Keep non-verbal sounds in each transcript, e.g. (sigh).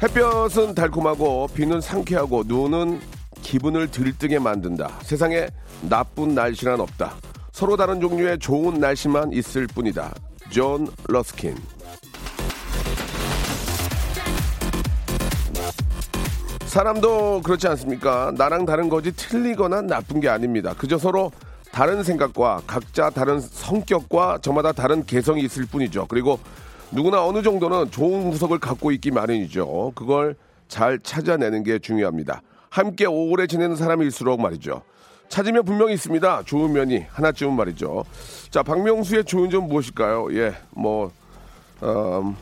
햇볕은 달콤하고 비는 상쾌하고 눈은 기분을 들뜨게 만든다. 세상에 나쁜 날씨란 없다. 서로 다른 종류의 좋은 날씨만 있을 뿐이다. 존 러스킨. 사람도 그렇지 않습니까? 나랑 다른 거지 틀리거나 나쁜 게 아닙니다. 그저 서로 다른 생각과 각자 다른 성격과 저마다 다른 개성이 있을 뿐이죠. 그리고 누구나 어느 정도는 좋은 구석을 갖고 있기 마련이죠. 그걸 잘 찾아내는 게 중요합니다. 함께 오래 지내는 사람일수록 말이죠. 찾으면 분명히 있습니다. 좋은 면이 하나쯤은 말이죠. 자, 박명수의 좋은 점 무엇일까요? 예, 뭐, 음,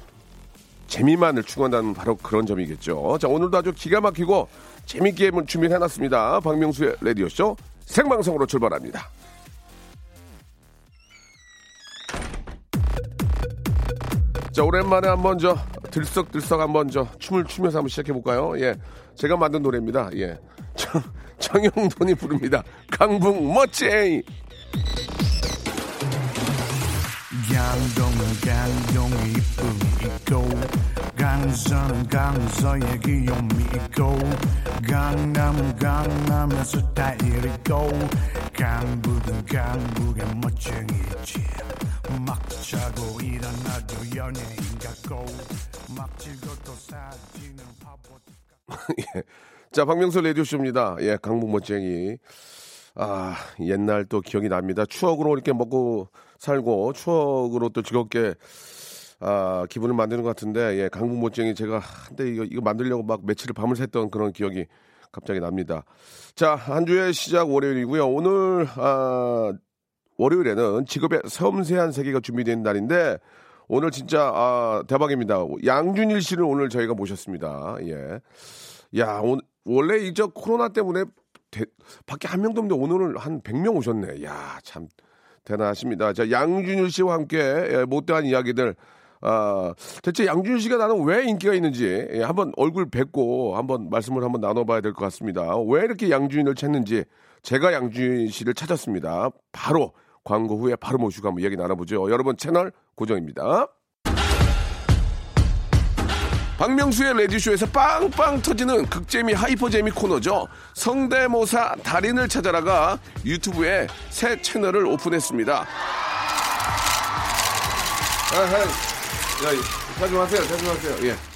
재미만을 추구한다는 바로 그런 점이겠죠. 자, 오늘도 아주 기가 막히고 재밌게 준비해놨습니다. 박명수의 라디오쇼 생방송으로 출발합니다. 자, 오랜만에 한번 저 들썩들썩 한번 저 춤을 추면서 한번 시작해 볼까요? 예. 제가 만든 노래입니다. 예. 정, 정영돈이 부릅니다. 강북 멋쟁이. 강동은 강동의 이쁨이 있고 강서는 강서의 귀여움이 있고 강남은 강남의 스타일이 있고 강북은 강북의 멋쟁이 있지 막 자고 일어나도 연예인 같고 막 즐거도 사지는 바보 (laughs) 예. 자, 박명수 라디오쇼입니다. 예, 강북 멋쟁이. 아, 옛날 또 기억이 납니다. 추억으로 이렇게 먹고 살고 추억으로 또 즐겁게 아, 기분을 만드는 것 같은데, 예, 강북 멋쟁이 제가 한때 이거, 이거 만들려고 막 며칠을 밤을 샜던 그런 기억이 갑자기 납니다. 자, 한 주의 시작 월요일이고요. 오늘, 아, 월요일에는 직업의 섬세한 세계가 준비된 날인데, 오늘 진짜, 아, 대박입니다. 양준일 씨를 오늘 저희가 모셨습니다. 예. 야, 오, 원래 이제 코로나 때문에 대, 밖에 한 명도 없는데 오늘은 한 100명 오셨네. 야, 참 대단하십니다. 자, 양준일 씨와 함께 예, 못다한 이야기들 아, 대체 양준일 씨가 나는 왜 인기가 있는지 예, 한번 얼굴 뵙고 한번 말씀을 한번 나눠봐야 될 것 같습니다. 왜 이렇게 양준일을 찾는지 제가 양준일 씨를 찾았습니다. 바로 광고 후에 바로 모시고 한번 이야기 나눠보죠. 여러분 채널 고정입니다. 박명수의 레디쇼에서 빵빵 터지는 극재미 하이퍼재미 코너죠. 성대모사 달인을 찾아라가 유튜브에 새 채널을 오픈했습니다. 아하, 야, 자중하세요, 자중하세요. 예.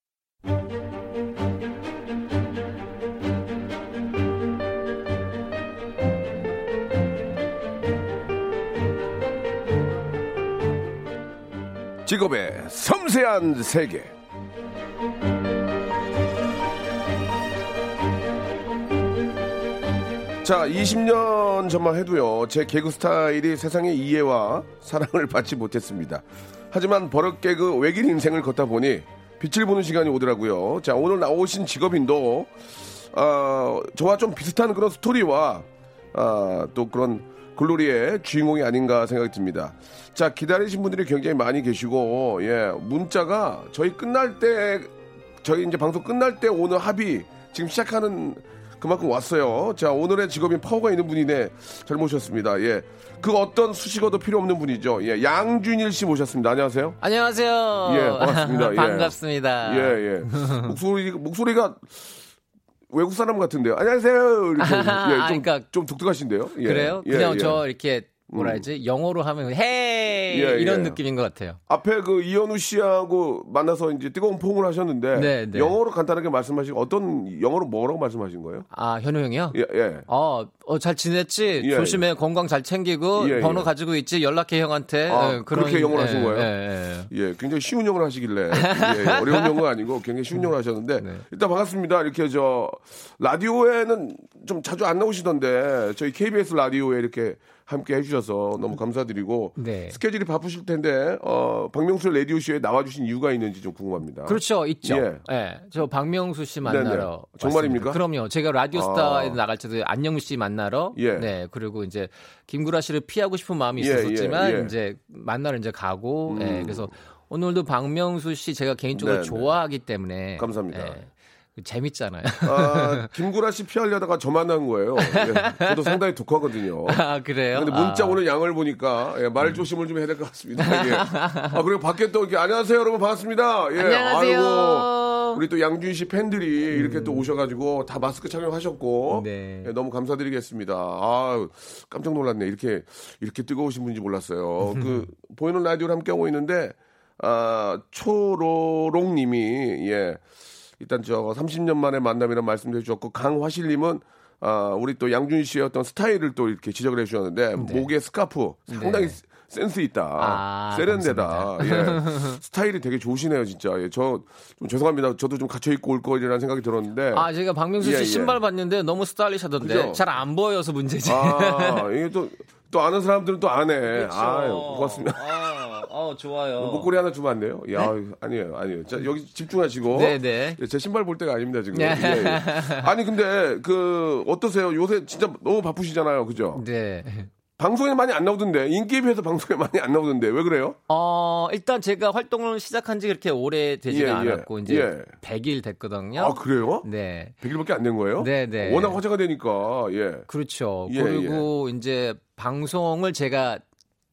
직업의 섬세한 세계. 자, 20년 전만 해도요, 제 개그 스타일이 세상의 이해와 사랑을 받지 못했습니다. 하지만 버릇 개그 외길 인생을 걷다 보니 빛을 보는 시간이 오더라고요. 자, 오늘 나오신 직업인도, 어, 저와 좀 비슷한 그런 스토리와, 아, 또 그런 글로리의 주인공이 아닌가 생각이 듭니다. 자, 기다리신 분들이 굉장히 많이 계시고, 예, 문자가 저희 끝날 때, 저희 이제 방송 끝날 때 오늘 합의, 지금 시작하는 그만큼 왔어요. 자, 오늘의 직업인 파워가 있는 분이네. 잘 모셨습니다. 예. 그 어떤 수식어도 필요 없는 분이죠. 예. 양준일 씨 모셨습니다. 안녕하세요. 안녕하세요. 예, 반갑습니다. (laughs) 예. 반갑습니다. 예, 예. 목소리, 목소리가 외국 사람 같은데요. 안녕하세요. 이렇게 (laughs) 아하, 예, 좀, 아, 그러니까 좀 독특하신데요. 예. 그래요? 예, 그냥 예. 저 이렇게 뭐라 해야지 영어로 하면 헤이 예, 이런 예. 느낌인 것 같아요. 앞에 그 이현우 씨하고 만나서 이제 뜨거운 포옹을 하셨는데 네, 네. 영어로 간단하게 말씀하시고 어떤 영어로 뭐라고 말씀하신 거예요? 아 현우 형이요? 예, 예. 어, 어, 잘 지냈지? 예, 조심해. 건강 잘 챙기고 예, 번호 예. 가지고 있지? 연락해 형한테. 아, 예, 그렇게 영어를 하신 거예요? 예, 예. 예, 굉장히 쉬운 영어를 하시길래 예, 예, (laughs) 어려운 영어가 아니고 굉장히 쉬운 영어를 하셨는데 네. 일단 반갑습니다. 이렇게 저 라디오에는 좀 자주 안 나오시던데 저희 KBS 라디오에 이렇게 함께 해주셔서 너무 감사드리고 네. 스케줄이 바쁘실 텐데 어, 박명수 라디오 쇼에 나와주신 이유가 있는지 좀 궁금합니다. 그렇죠. 있죠. 예. 예. 저 박명수 씨 만나러. 네네. 정말입니까? 그럼요. 제가 라디오스타에 아. 나갈 때도 안영우 씨 만나러. 예. 네. 그리고 이제 김구라 씨를 피하고 싶은 마음이 예, 있었지만 예, 예. 이제 만나러 이제 가고. 음. 예. 그래서 오늘도 박명수 씨 제가 개인적으로 네네. 좋아하기 때문에. 감사합니다. 예. 재밌잖아요. 아, 김구라 씨 피하려다가 저 만난 거예요. 예, 저도 상당히 독하거든요. 아, 그래요? 근데 문자 아. 오는 양을 보니까 예, 말 조심을 좀 해야 될 것 같습니다. 예. 아 그리고 밖에 또 이렇게 안녕하세요 여러분 반갑습니다. 예. 안녕하세요. 아이고, 우리 또 양준 씨 팬들이 이렇게 또 오셔가지고 다 마스크 착용하셨고 네. 예, 너무 감사드리겠습니다. 아 깜짝 놀랐네. 이렇게 이렇게 뜨거우신 분인지 몰랐어요. 그 (laughs) 보이는 라디오를 함께 하고 있는데 아 초로롱 님이 예. 일단 저 30년 만에 만남이라는 말씀도 해주셨고 강화실님은 아 우리 또 양준 씨의 어떤 스타일을 또 이렇게 지적을 해 주셨는데 목에 스카프 상당히 네. 센스 있다 아, 세련되다 예 (laughs) 스타일이 되게 좋으시네요 진짜 예, 저 좀 죄송합니다 저도 좀 갇혀 입고 올 거라는 생각이 들었는데 아, 제가 박명수 씨 예, 예. 신발 봤는데 너무 스타일리시하던데? 잘 안 보여서 문제지. 아 이게 또 또 아는 사람들은 또 아네 아 고맙습니다 아, 어, 좋아요. 목걸이 하나 주면 안 돼요? 야, 아니에요, 아니에요. 자, 여기 집중하시고. 네, 네. 예, 제 신발 볼 때가 아닙니다, 지금. 네. 예, 예. 아니, 근데, 그, 어떠세요? 요새 진짜 너무 바쁘시잖아요. 그죠? 네. 방송에 많이 안 나오던데, 인기에 비해서 방송에 많이 안 나오던데, 왜 그래요? 어, 일단 제가 활동을 시작한 지 그렇게 오래 되지는 예, 예. 않았고, 이제 예. 100일 됐거든요. 아, 그래요? 네. 100일밖에 안 된 거예요? 네, 네. 워낙 화제가 되니까, 예. 그렇죠. 예, 그리고 이제 방송을 제가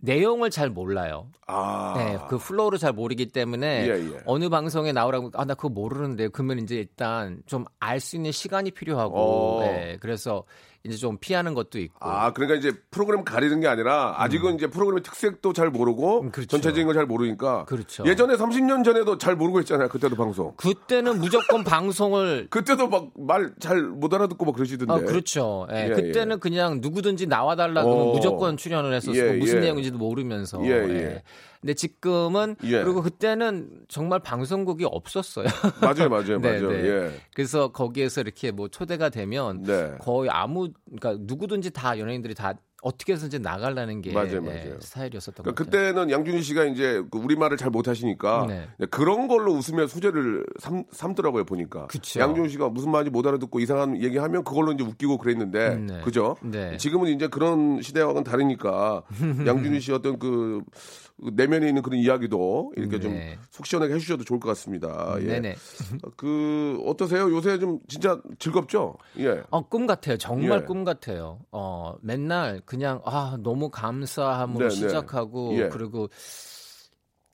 내용을 잘 몰라요. 아. 네, 그 flow를 잘 모르기 때문에 예, 예. 어느 방송에 나오라고 아 나 그거 모르는데 그러면 이제 일단 좀 알 수 있는 시간이 필요하고 어. 네, 그래서 이제 좀 피하는 것도 있고 아, 그러니까 이제 프로그램 가리는 게 아니라 아직은 이제 프로그램의 특색도 잘 모르고 음, 그렇죠. 전체적인 걸 잘 모르니까 그렇죠. 예전에 30년 전에도 잘 모르고 했잖아요. 그때도 방송. 그때는 무조건 (laughs) 방송을 그때도 막 말 잘 못 알아듣고 막 그러시던데. 아, 그렇죠. 예, 예, 그때는 그냥 누구든지 나와 달라고 하면 어. 무조건 출연을 했었고 예, 무슨 예. 내용인지도 모르면서. 예, 예. 근데 지금은 예. 그리고 그때는 정말 방송국이 없었어요. (laughs) 맞아요, 맞아요, 네, 맞아요. 네. 예. 그래서 거기에서 이렇게 뭐 초대가 되면 네. 거의 아무 그러니까 누구든지 다 연예인들이 다 어떻게 해서든지 나가려는 게 맞아요, 예, 맞아요. 스타일이었었던 그러니까 것 같아요. 그때는 양준희 씨가 이제 그 우리 말을 잘 못하시니까 네. 그런 걸로 웃으며 소재를 삼, 삼더라고요 보니까. 그쵸. 양준희 씨가 무슨 말인지 못 알아듣고 이상한 얘기하면 그걸로 이제 웃기고 그랬는데, 네. 그죠? 네. 지금은 이제 그런 시대와는 다르니까 (laughs) 양준희 씨 어떤 그 내면에 있는 그런 이야기도 이렇게 좀 네. 속 시원하게 해주셔도 좋을 것 같습니다. 예. 네네. 그 어떠세요? 요새 좀 진짜 즐겁죠? 예. 어, 꿈 같아요. 정말 예. 꿈 같아요. 어, 맨날 그냥, 아, 너무 감사함으로 네, 네. 시작하고, 예. 그리고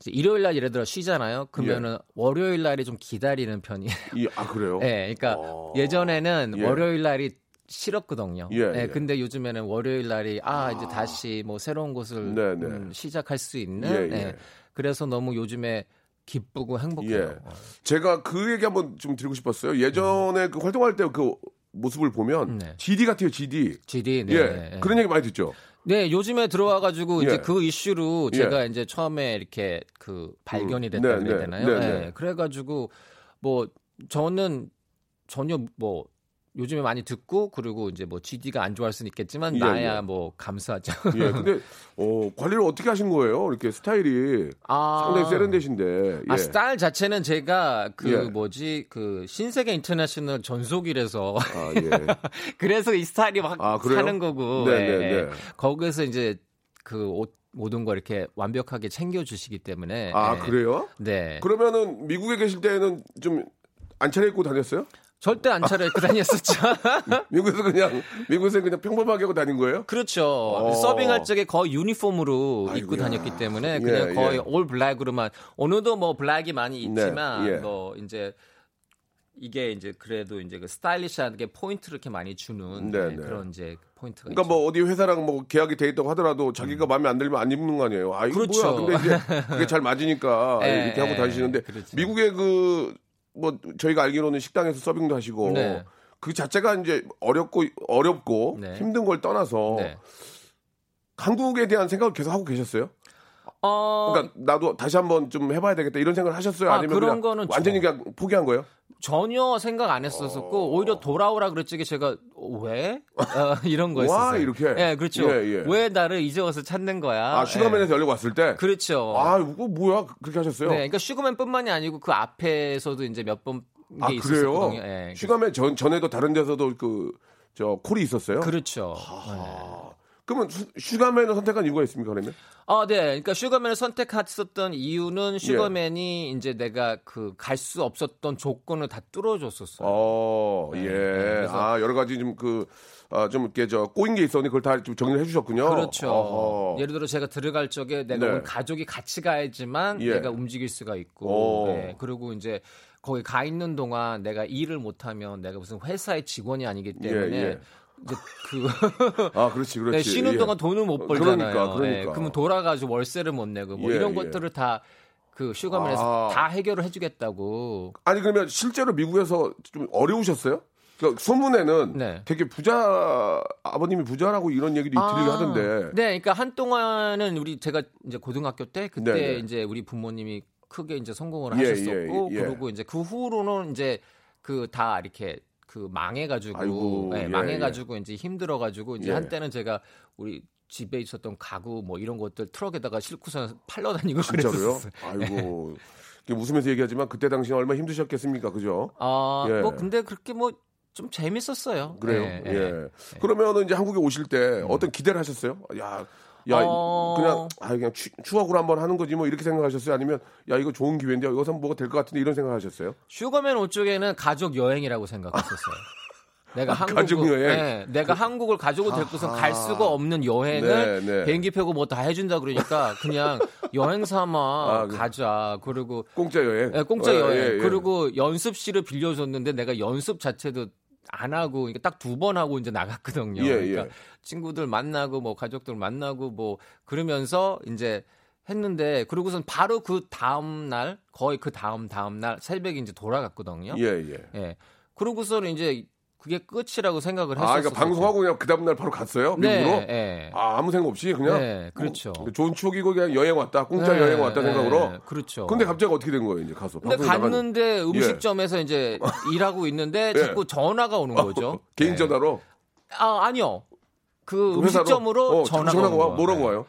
일요일 날 예를 들어 쉬잖아요. 그러면은 월요일 날이 좀 기다리는 편이에요. 이, 아 그래요? (laughs) 예, 그러니까 어. 예전에는 예. 월요일 날이 싫었거든요. 예, 예. 근데 요즘에는 월요일 날이 아, 이제 다시 뭐 새로운 곳을 네, 네. 음, 시작할 수 있는. 예, 예. 예. 그래서 너무 요즘에 기쁘고 행복해요. 예. 제가 그 얘기 한번 좀 드리고 싶었어요. 예전에 그 활동할 때 그 모습을 보면 음. 네. GD 같아요, GD. GD, 네. 예. 예. 그런 얘기 많이 듣죠. 네, 요즘에 들어와 가지고 예. 이제 그 이슈로 예. 제가 이제 처음에 이렇게 그 발견이 음, 됐다 네, 고 네, 그래야 되나요? 네, 예, 네. 그래 가지고 뭐 저는 전혀 뭐 요즘에 많이 듣고 그리고 이제 뭐 GD가 안 좋아할 수는 있겠지만 예, 나야 예. 뭐 감사하죠. 예. 근데 (laughs) 어, 관리를 어떻게 하신 거예요? 이렇게 스타일이 아, 상당히 세련되신데. 예. 아 스타일 자체는 제가 그 예. 뭐지 그 신세계 인터내셔널 전속이라서 아, 예. (laughs) 그래서 이 스타일이 막 아? 사는 거고 네, 예, 네, 예. 네. 거기서 이제 그 옷 모든 걸 이렇게 완벽하게 챙겨주시기 때문에 아, 예. 그래요? 네. 그러면은 미국에 계실 때는 좀 안 차려입고 다녔어요? 절대 안 차려입고 다녔었죠. (laughs) 미국에서 그냥 미국에서 그냥 평범하게 하고 다닌 거예요? 그렇죠. 서빙할 적에 거의 유니폼으로 입고 아이고야. 다녔기 때문에 예, 그냥 거의 예. all black으로만 오늘도 뭐 블랙이 많이 있지만 예. 뭐 이제 이게 이제 그래도 이제 그 stylish하게 포인트를 이렇게 많이 주는 네, 네, 네. 그런 이제 포인트가 그러니까 있죠. 뭐 어디 회사랑 뭐 계약이 돼 있다고 하더라도 자기가 마음에 안 들면 안 입는 거 아니에요. 아 이거 음. 그렇죠. 뭐야? 근데 이제 (laughs) 그게 잘 맞으니까 예, 이렇게 하고 예, 다니시는데 그렇죠. 미국의 그 뭐 저희가 알기로는 식당에서 서빙도 하시고 네. 그 자체가 이제 어렵고 어렵고 네. 힘든 걸 떠나서 네. 한국에 대한 생각을 계속 하고 계셨어요? 어, 그러니까 나도 다시 한번 좀 해봐야 되겠다 이런 생각을 하셨어요? 아, 아니면 그런 거는 완전히 저- 그냥 포기한 거예요? 전혀 생각 안 했었었고 오히려 돌아오라 그랬지 제가 왜 어, (laughs) 이런 와, 거였어요. 이렇게? 예, 그렇죠. 예, 예. 왜 나를 이제 와서 찾는 거야? 아 슈가맨에서 연락 왔을 때? 예. 그렇죠. 아 이거 뭐야 그렇게 하셨어요? 네, 그러니까 슈가맨뿐만이 아니고 그 앞에서도 이제 몇번게아 그래요? 예. 슈가맨 전 전에도 다른 데서도 그 저 콜이 있었어요? 그렇죠. 아, 그러면 슈- 슈가맨을 선택한 이유가 있습니까 그러면? 아, 네. 그러니까 슈가맨을 선택했었던 예. 이유는 슈가맨이 이제 내가 그 갈 수 없었던 조건을 다 뚫어줬었어요. 어, 네, 예. 네, 아 여러 가지 좀 그 아, 좀 이렇게 저 꼬인 게 있었니 그걸 다 좀 정리를 해주셨군요. 그렇죠. 어허. 예를 들어 제가 들어갈 적에 내가 네. 가족이 같이 가야지만 예. 내가 움직일 수가 있고, 오. 네. 그리고 이제 거기 가 있는 동안 내가 일을 못하면 내가 무슨 회사의 직원이 아니기 때문에 예. 이제 그 (laughs) 아 그렇지 그렇지. 네, 쉬는 예. 동안 돈을 못 어, 벌잖아요. 그러니까, 그러니까. 예, 그러면 돌아가지고 월세를 못 내고 뭐 예, 이런 예. 것들을 다그 슈가맨에서 아. 다 해결을 해주겠다고. 아니 그러면 실제로 미국에서 좀 어려우셨어요? 그러니까 소문에는 네. 되게 부자 아버님이 부자라고 이런 얘기도 들리게 아, 하던데. 네, 그러니까 한동안은 우리 제가 이제 고등학교 때 그때 네, 네. 이제 우리 부모님이 크게 이제 성공을 예, 하셨었고 예, 예. 그리고 이제 그 후로는 이제 그 다 이렇게 그 망해가지고 아이고, 네, 예, 망해가지고 이제 힘들어가지고 이제 예. 한때는 제가 우리 집에 있었던 가구 뭐 이런 것들 트럭에다가 싣고서 팔러 다니고 진짜로요? 그랬었어요. 아이고. 웃으면서 얘기하지만 그때 당시에 얼마 나 힘드셨겠습니까? 그죠? 아, 예. 뭐 근데 그렇게 뭐 좀 재밌었어요. 그래요. 예, 예. 예. 그러면은 이제 한국에 오실 때 어떤 기대를 하셨어요? 야, 야, 어. 그냥 아 그냥 추, 추억으로 한번 하는 거지 뭐 이렇게 생각하셨어요? 아니면 야 이거 좋은 기회인데 여기서 뭐가 될 것 같은데 이런 생각하셨어요? 슈거맨 옷 쪽에는 가족 여행이라고 생각했었어요. (laughs) 내가 한국 아, 가족 여행? 네, 내가 한국을 가족을 데리고서 갈 수가 없는 여행을 네, 네. 비행기 표고 뭐 다 해준다 그러니까 그냥 (laughs) 여행 삼아 아, 그- 가자. 그리고 공짜 여행. 예, 공짜 예, 여행. 예, 예. 그리고 연습실을 빌려줬는데 내가 연습 자체도 안 하고 그러니까 딱 두 번 하고 이제 나갔거든요. 예, 그러니까 예. 친구들 만나고 뭐 가족들 만나고 뭐 그러면서 이제 했는데 그러고선 바로 그 다음 날 거의 그 다음 다음 날 새벽에 이제 돌아갔거든요. 예, 예. 예. 그러고서는 이제 그게 끝이라고 생각을 아, 했었어요. 그러니까 방송하고 그냥 그 다음 날 바로 갔어요? 네, 미국으로? 예. 아, 아무 생각 없이 그냥 네, 그렇죠. 뭐, 좋은 추억이고 그냥 여행 왔다. 공짜 네, 여행 왔다 네, 생각으로. 그렇죠. 근데 갑자기 어떻게 된 거예요, 이제 가서? 근데 방송에 나가는- 갔는데 음식점에서 이제 (laughs) 일하고 있는데 예. 자꾸 전화가 오는 거죠. (laughs) 개인 네. 전화로 아 아니요. 그? 음식점으로 어, 전화가 전화가 오는 와? 거예요. 뭐라고 네. 와요?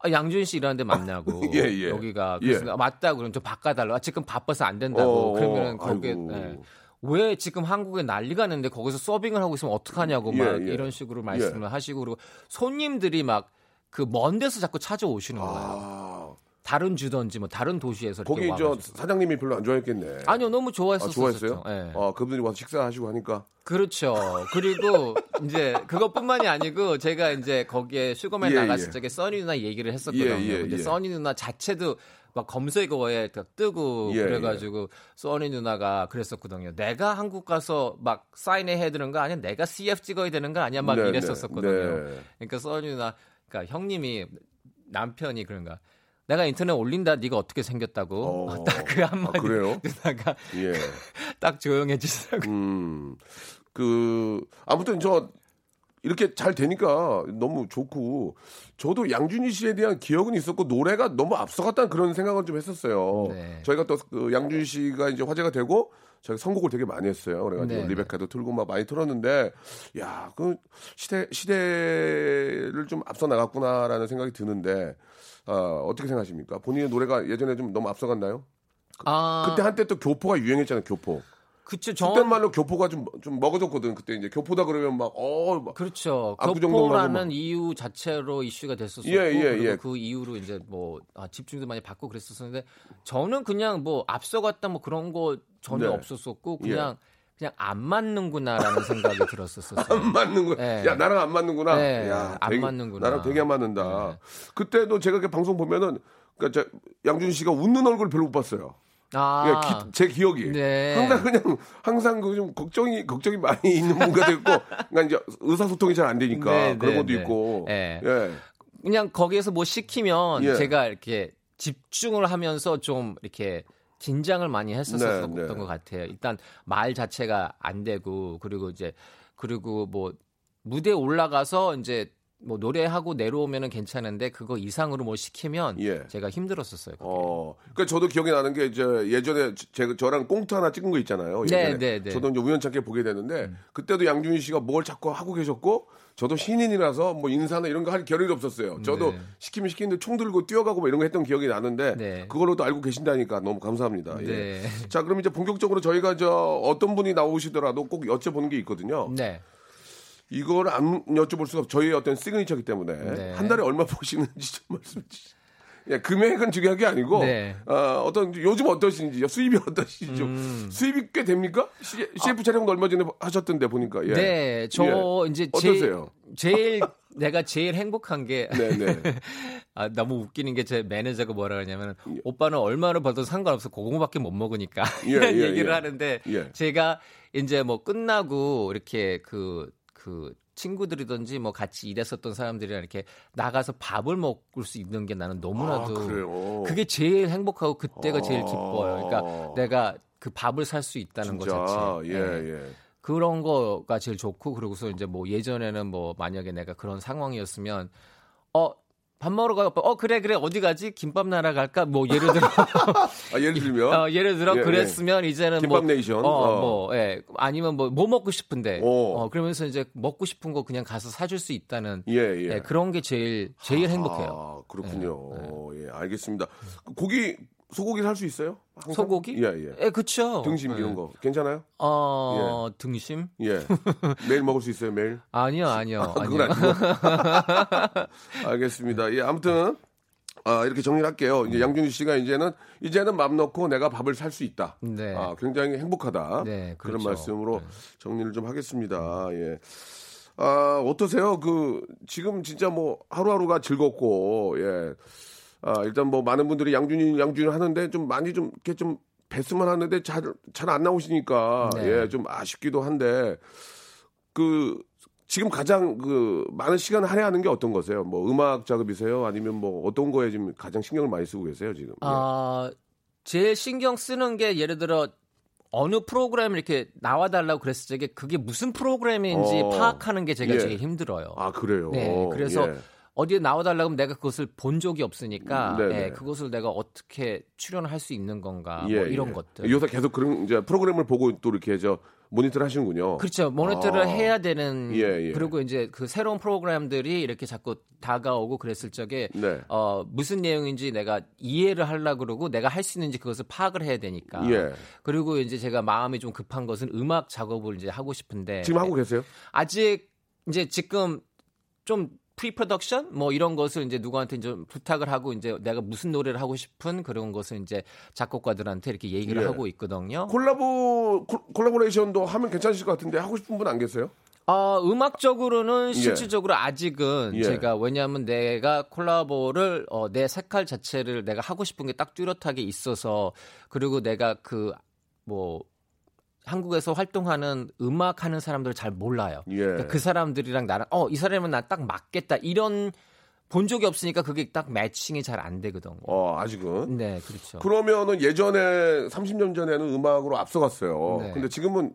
아, 양준 씨 일하는데 만나고 (laughs) 예, 예. 여기가 예. 맞다 그러면 좀 바꿔달라. 아, 지금 바빠서 안 된다고. 어, 그러면 어, 거기에 아이고. 예. 왜 지금 한국에 난리가 났는데 거기서 서빙을 하고 있으면 어떡하냐고 예, 막 예. 이런 식으로 말씀을 하시고 그리고 손님들이 막 그 먼 데서 자꾸 찾아오시는 거예요. 아, 다른 주든지 뭐 다른 도시에서 거기 저 와가지고. 사장님이 별로 안 좋아했겠네. 아니요 너무 아, 좋아했었어요. 좋아했어요? 예. 아, 그분들이 와서 식사하시고 하니까. 그렇죠. 그리고 (laughs) 이제 그것뿐만이 아니고 제가 이제 거기에 슈거맨 예, 나갔을 예. 적에 써니 누나 얘기를 했었거든요. 예, 예, 근데 예. 써니 누나 자체도 막 검색어에 딱 뜨고 예, 그래가지고 써니 누나가 그랬었거든요. 내가 한국 가서 막 사인해야 되는 거 아니야? 내가 CF 찍어야 되는 거 아니야? 막 네, 이랬었거든요. 네, 네. 그러니까 써니 누나, 그러니까 형님이 남편이 그런가. 내가 인터넷 올린다. 네가 어떻게 생겼다고? 어. (laughs) 딱그 한마디 아, 그래요? 누나가 예. (laughs) 딱 조용해지더라고. 음, 그, 아무튼 저, 이렇게 잘 되니까 너무 좋고, 저도 양준희 씨에 대한 기억은 있었고, 노래가 너무 앞서갔다는 그런 생각을 좀 했었어요. 네. 저희가 또 그 양준희 씨가 이제 화제가 되고, 저희가 선곡을 되게 많이 했어요. 그래가지고 네. 리베카도 틀고 막 많이 틀었는데, 야, 그 시대, 시대를 좀 앞서 나갔구나라는 생각이 드는데, 어, 어떻게 생각하십니까? 본인의 노래가 예전에 좀 너무 앞서갔나요? 아, 그때 한때 또 교포가 유행했잖아요, 교포. 그쵸. 저 그때 말로 교포가 좀, 좀 먹어졌거든. 그때 이제 교포다 그러면 막, 어, 막. 그렇죠. 교포라는. 이유 자체로 이슈가 됐었었고 예, 예, 예. 그 이후로 이제 뭐 아, 집중도 많이 받고 그랬었는데 저는 그냥 뭐 앞서갔다 뭐 그런 거 전혀 네. 없었었고 그냥 그냥 안 맞는구나라는 생각이 들었었어요. 안 맞는구나. 네. 야, 나랑 안 맞는구나. 네, 야, 안 되게- 맞는구나. 나랑 되게 안 맞는다. 네. 그때도 제가 그 방송 보면은, 그니까, 저, 양준 씨가 웃는 얼굴 별로 못 봤어요. 아. 예, 기- 제 기억이 네. 항상 그냥 항상 그 좀 걱정이 걱정이 많이 있는 분가 됐고 그러니까 이제 의사소통이 잘 안 되니까 네, 그런 네, 것도 네. 있고 예. 예. 그냥 거기에서 뭐 시키면 예. 제가 이렇게 집중을 하면서 좀 이렇게 긴장을 많이 했었었던 네, 네. 것 같아요. 일단 말 자체가 안 되고 그리고 이제 그리고 뭐 무대에 올라가서 이제 뭐 노래하고 내려오면은 괜찮은데 그거 이상으로 뭐 시키면 예. 제가 힘들었었어요. 그게. 어, 그러니까 저도 기억이 나는 게 이제 예전에 제 저랑 꽁트 하나 찍은 거 있잖아요. 네, 예전에. 네, 네. 저도 이제 우연찮게 보게 되는데 그때도 양준희 씨가 뭘 자꾸 하고 계셨고 저도 신인이라서 뭐 인사나 이런 거 할 겨를이 없었어요. 저도 네. 시키면 시키는데 총 들고 뛰어가고 뭐 이런 거 했던 기억이 나는데 네. 그걸로도 알고 계신다니까 너무 감사합니다. 예. 네. 자, 그럼 이제 본격적으로 저희가 저 어떤 분이 나오시더라도 꼭 여쭤보는 게 있거든요. 네. 이걸 안 여쭤볼 수가 없 저희의 어떤 signature기 때문에 네. 한 달에 얼마 (laughs) 버시는지 좀 말씀해 주시죠. 예, 금액은 중요한 게 아니고 네. 어, 어떤 요즘 어떠신지 수입이 어떠신지 음. 수입이 꽤 됩니까? 시, CF 촬영도 얼마 전에 하셨던데 보니까 예. 네, 저 예. 이제 어떠세요? 제일, 제일 (laughs) 내가 제일 행복한 게 네, 네. (laughs) 아, 너무 웃기는 게 제 매니저가 뭐라 그러냐면 예. 오빠는 얼마를 벌어도 상관없어 그거밖에 못 먹으니까 예, (laughs) 이런 예, 얘기를 예. 하는데 예. 제가 이제 뭐 끝나고 이렇게 그그 친구들이든지 뭐 같이 일했었던 사람들이랑 이렇게 나가서 밥을 먹을 수 있는 게 나는 너무나도 아? 그게 제일 행복하고 그때가 제일 아. 기뻐요. 그러니까 내가 그 밥을 살 수 있다는 것 진짜 자체. 예, 네. 예. 그런 거가 제일 좋고 그러고서 이제 뭐 예전에는 뭐 만약에 내가 그런 상황이었으면 어 밥 먹으러 가요. 오빠. 어 그래 그래 어디 가지? 김밥 나라 갈까? 뭐 예를 들어 (laughs) 아, 예를 들면 어, 예를 들어 예, 그랬으면 이제는 김밥 뭐, 네이션. 어, 어. 뭐 예. 아니면 뭐뭐 먹고 싶은데 오. 어 그러면서 이제 먹고 싶은 거 그냥 가서 사줄 수 있다는 예, 예. 예, 그런 게 제일 제일 행복해요. 아, 그렇군요. 예, 알겠습니다. 고기 소고기 살 수 있어요? 항상? 소고기? 예, 예. 예, 그쵸. 등심 예. 이런 거 괜찮아요? 어 등심? 예. 매일 먹을 수 있어요, 매일? (laughs) 아니요 아니요 그건 아니요. (laughs) (laughs) 알겠습니다. 예, 아무튼 아, 이렇게 정리를 할게요. 이제 양준희 씨가 이제는 이제는 맘 놓고 내가 밥을 살 수 있다. 네. 아, 굉장히 행복하다. 네, 그런 그렇죠. 말씀으로 정리를 좀 하겠습니다. 예. 아, 어떠세요? 그 지금 진짜 뭐 하루하루가 즐겁고 예. 아, 일단 뭐 많은 분들이 양준이 양준이 하는데 좀 많이 좀 이렇게 좀 뵀으면 하는데 잘 잘 안 나오시니까 네. 예, 좀 아쉽기도 한데 그 지금 가장 그 많은 시간을 할애하는 게 어떤 거세요? 뭐 음악 작업이세요? 아니면 뭐 어떤 거에 지금 가장 신경을 많이 쓰고 계세요 지금? 예. 아, 제일 신경 쓰는 게 예를 들어 어느 프로그램 이렇게 나와달라고 그랬을 적에 그게 무슨 프로그램인지 어. 파악하는 게 제가 예. 제일 힘들어요. 아 그래요. 네, 그래서 예. 어디에 나와달라고 하면 내가 그것을 본 적이 없으니까 음. 예, 그것을 내가 어떻게 출연할 수 있는 건가 예, 뭐 이런 예. 것들. 요새 계속 그런 이제 프로그램을 보고 또 이렇게 저 모니터를 하시는군요. 그렇죠. 모니터를 아. 해야 되는 예, 예. 그리고 이제 그 새로운 프로그램들이 이렇게 자꾸 다가오고 그랬을 적에 네. 어 무슨 내용인지 내가 이해를 하려 그러고 내가 할 수 있는지 그것을 파악을 해야 되니까. 예. 그리고 이제 제가 마음이 좀 급한 것은 음악 작업을 이제 하고 싶은데 지금 하고 계세요? 아직 이제 지금 좀 pre-production 뭐 이런 것을 이제 누구한테 좀 부탁을 하고 이제 내가 무슨 노래를 하고 싶은 그런 것을 이제 작곡가들한테 이렇게 얘기를 예. 하고 있거든요. collabo coll- collaboration도 하면 괜찮으실 것 같은데 하고 싶은 분 안 계세요? 아, 음악적으로는 실질적으로 아직은 예. 제가 왜냐하면 내가 collabo를 어, 내 색깔 자체를 내가 하고 싶은 게 딱 뚜렷하게 있어서 그리고 내가 그뭐 한국에서 활동하는 음악 하는 사람들을 잘 몰라요. 예. 그러니까 그 사람들이랑 나랑 어 이 사람은 나 딱 맞겠다 이런 본 적이 없으니까 그게 딱 매칭이 잘 안 되거든요. 어 아직은. 네, 그렇죠. 그러면은 예전에 30년 전에는 음악으로 앞서갔어요. 네. 근데 지금은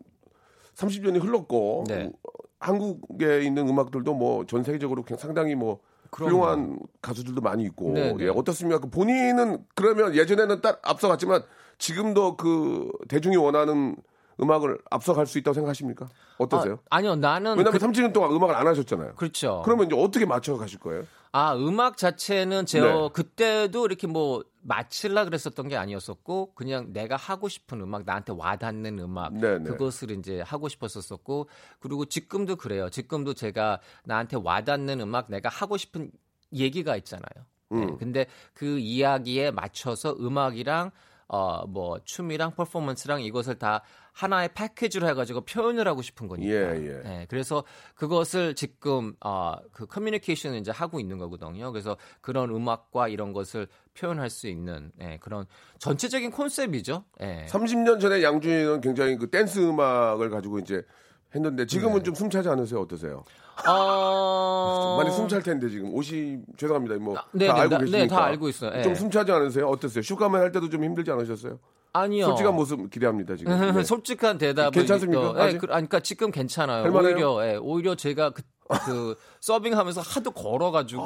30년이 흘렀고 네. 어, 한국에 있는 음악들도 뭐 전 세계적으로 그냥 상당히 뭐. 훌륭한 가수들도 많이 있고 네, 네. 예, 어떻습니까? 그 본인은 그러면 예전에는 딱 앞서갔지만 지금도 그 대중이 원하는 음악을 앞서갈 수 있다고 생각하십니까? 어떠세요? 아, 아니요, 나는 왜냐면 그, 30년 동안 음악을 안 하셨잖아요. 그렇죠. 그러면 이제 어떻게 맞춰 가실 거예요? 아, 음악 자체는 제가 네. 그때도 이렇게 뭐 맞힐라 그랬었던 게 아니었었고 그냥 내가 하고 싶은 음악, 나한테 와닿는 음악 네, 네. 그것을 이제 하고 싶었었고 그리고 지금도 그래요. 지금도 제가 나한테 와닿는 음악, 내가 하고 싶은 얘기가 있잖아요. 네, 음. 근데 그 이야기에 맞춰서 음악이랑 어 뭐 춤이랑 퍼포먼스랑 이것을 다 하나의 패키지로 해가지고 표현을 하고 싶은 거니까. 예, 예. 그래서 그것을 지금 어 그 커뮤니케이션을 이제 하고 있는 거거든요. 그래서 그런 음악과 이런 것을 표현할 수 있는 예, 그런 전체적인 콘셉트이죠. 예. 30년 전에 양준이는 굉장히 그 댄스 음악을 가지고 이제 했는데 지금은 네. 좀 숨차지 않으세요? 어떠세요? 어... 많이 숨 찰 텐데 지금 옷이 죄송합니다. 뭐다 아, 네, 네, 알고 나- 계시니까. 네, 다 알고 있어요. 예. 좀 숨차지 않으세요? 어떠세요? 슈가맨 할 때도 좀 힘들지 않으셨어요? 아니요. 솔직한 모습 기대합니다 지금. (laughs) 네. 솔직한 대답은 괜찮습니까? 아직? 그, 아니, 그러니까 지금 괜찮아요. 할만해요? 오히려 예, 오히려 제가 그, 그 (laughs) 서빙하면서 하도 걸어가지고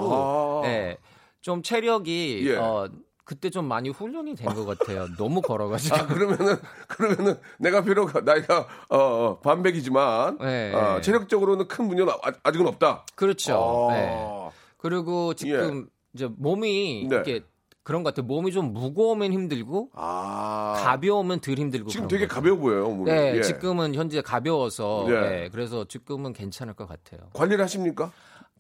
아. 예, 좀 체력이 예. 어, 그때 좀 많이 훈련이 된 것 같아요. (laughs) 너무 걸어가지고. 아, 그러면은 그러면은 내가 비록 나이가 어, 어, 반백이지만 네. 어, 체력적으로는 큰 문제는 아- 아직은 없다. 그렇죠. 아. 예. 그리고 지금 이제 몸이 네. 이렇게 그런 것 같아요. 몸이 좀 무거우면 힘들고 아. 가벼우면 덜 힘들고 지금 되게 거죠. 가벼워 보여요. 몸이. 네, 예. 지금은 현재 가벼워서 네. 예, 그래서 지금은 괜찮을 것 같아요. 관리를 하십니까?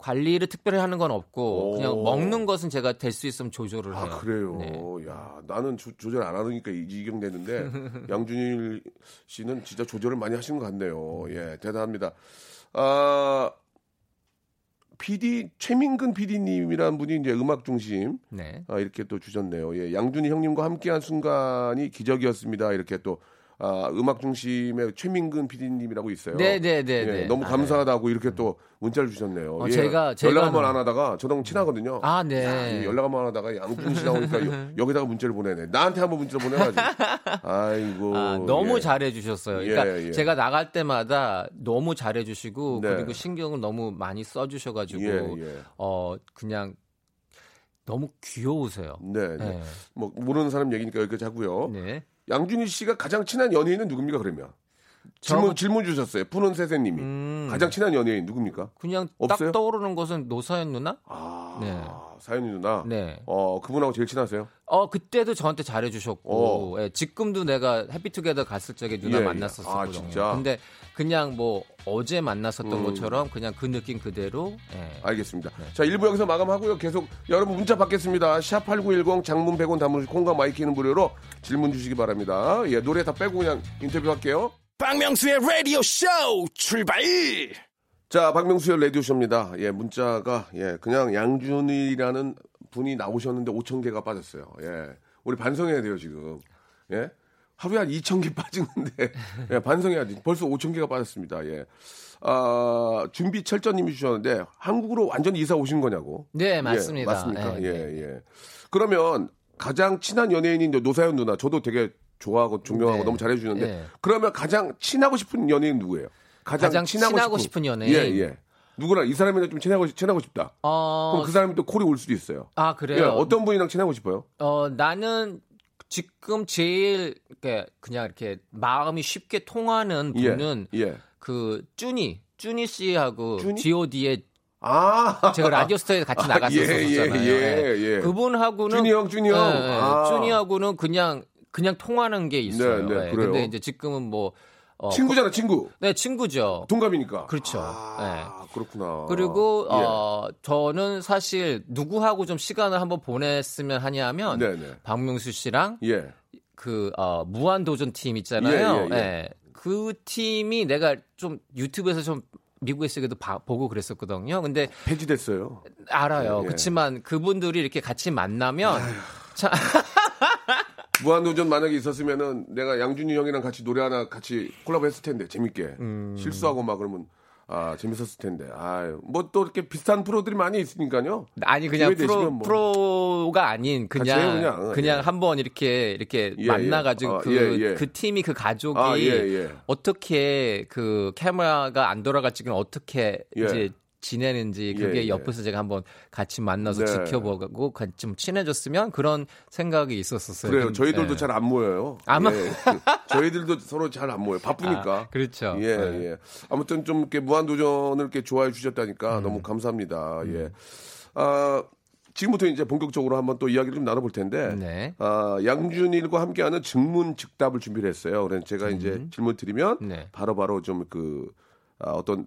관리를 특별히 하는 건 없고 오. 그냥 먹는 것은 제가 될 수 있으면 조절을 해요. 아 그래요. 네. 야 나는 조, 절안 하니까 이- 이경되는데 (laughs) 양준일 씨는 진짜 조절을 많이 하시는 것 같네요. 예 대단합니다. 아 PD 최민근 PD님이라는 분이 이제 음악 중심 네. 아, 이렇게 또 주셨네요. 예, 양준희 형님과 함께한 순간이 기적이었습니다. 이렇게 또 아, 음악 중심의 최민근 PD님이라고 있어요. 네, 네, 네, 예, 네. 너무 아, 감사하다고 이렇게 또 문자를 주셨네요. 어, 예, 제가- 제가 연락 한번 는- 안 하다가 저랑 친하거든요. 아, 네. 야, 이 연락 한번 하다가 양준 씨 나오니까 여, (laughs) 기다가 문자를 보내네. 나한테 한번 문자를 보내가지고. 아이고. 아, 너무 예. 잘해 주셨어요. 그러니까 예, 예. 제가 나갈 때마다 너무 잘해 주시고 네. 그리고 신경을 너무 많이 써 주셔 가지고 예, 예. 어 그냥 너무 귀여우세요. 네, 네. 네. 뭐 모르는 사람 얘기니까 여기까지 하고요. 네. 양준희 씨가 가장 친한 연예인은 누굽니까 그러면? 질문 질문 주셨어요. 푸른 세세님이 음. 가장 친한 연예인 누굽니까? 그냥 없어요? 딱 떠오르는 것은 노사연 누나? 아, 네. 사연이 누나. 네. 어 그분하고 제일 친하세요? 어 그때도 저한테 잘해주셨고 어. 예, 지금도 내가 해피투게더 갔을 적에 누나 예, 예. 만났었거든요. 아, 진짜? 근데 그냥 뭐 어제 만났었던 음. 것처럼 그냥 그 느낌 그대로 예. 알겠습니다. 네. 자, 1부 여기서 마감하고요. 계속 여러분 문자 받겠습니다. 샵 8910 장문 100원 단문 콩과 마이케이는 무료로 질문 주시기 바랍니다. 예, 노래 다 빼고 그냥 인터뷰 할게요. 박명수의 라디오 쇼 출발 자, 박명수의 라디오 쇼입니다. 예, 문자가, 예, 그냥 양준일하는 분이 나오셨는데 5천 개가 빠졌어요. 예. 우리 반성해야 돼요, 지금. 예. 하루에 한 2천 개 (laughs) 빠지는데, 예, 반성해야지. 벌써 5천 개가 빠졌습니다. 예. 아, 준비 철저님이 주셨는데, 한국으로 완전히 이사 오신 거냐고. 네, 예, 맞습니다. 맞습니까? 네, 예, 네. 예. 그러면 가장 친한 연예인인 노사연 누나, 저도 되게 좋아하고 존경하고 네. 너무 잘해주는데, 네. 그러면 가장 친하고 싶은 연예인 누구예요? 가장 친하고 싶은 연예인? 예, 예. 누구랑 이 사람이랑 좀 친하고, 싶- 친하고 싶다. 어, 그럼 그 사람이 또 콜이 올 수도 있어요. 아 예, 그래요. 어떤 분이랑 친하고 싶어요? 어 나는 지금 제일 그냥 이렇게 마음이 쉽게 통하는 분은 예. 예. 그 쭈니 쭈니 씨하고 쭈니? G.O.D의 아, 제가 라디오스타에 같이 (laughs) 아, 나갔었잖아요. 예, 예, 예, 예. 그분하고는 쭈니 형, 쭈니 형. 예, 예. 아. 쭈니하고는 그냥 그냥 통하는 게 있어요. 네, 네, 예. 그래요? 근데 이제 지금은 뭐 어, 친구잖아, 친구. 네 친구죠. 동갑이니까. 그렇죠. 아, 그렇구나. 그리고 예. 어 저는 사실 누구하고 좀 시간을 한번 보냈으면 하냐면 네, 네. 박명수 씨랑 예. 그 어, 무한 도전 팀 있잖아요. 예, 예, 예. 예. 그 팀이 내가 좀 유튜브에서 좀 미국에 있을 때도 봐- 보고 그랬었거든요. 근데 폐지됐어요. 알아요. 예. 그렇지만 그분들이 이렇게 같이 만나면 참 (laughs) 무한도전 만약에 있었으면은 내가 양준이 형이랑 같이 노래 하나 같이 콜라보 했을 텐데 재밌게 음. 실수하고 막 그러면 아 재밌었을 텐데 아뭐 또 이렇게 비슷한 프로들이 많이 있으니까요 아니 그냥 프로 뭐. 프로가 아닌 그냥 그냥. 그냥, 예. 한번 이렇게 이렇게 예, 만나가지고 예. 아, 그, 예, 예. 그 팀이 그 가족이 아, 예, 예. 어떻게 그 카메라가 안 돌아갈지는 어떻게 예. 이제 지내는지 그게 예, 예. 옆에서 제가 한번 같이 만나서 네. 지켜보고 같이 좀 친해졌으면 그런 생각이 있었었어요. 그래요 근데- 저희들도 예. 잘안 모여요 아마- 예. 그, (laughs) 저희들도 서로 잘 안 모여요 바쁘니까 아, 그렇죠. 예, 네. 예. 아무튼 좀 이렇게 무한도전을 이렇게 좋아해 주셨다니까 음. 너무 감사합니다. 예. 아, 지금부터 이제 본격적으로 한번 또 이야기를 좀 나눠볼 텐데, 네. 아, 양준일과 함께하는 증문 즉답을 준비를 했어요. 그래서 제가 이제 질문 드리면 네. 바로바로 좀 그, 아, 어떤 그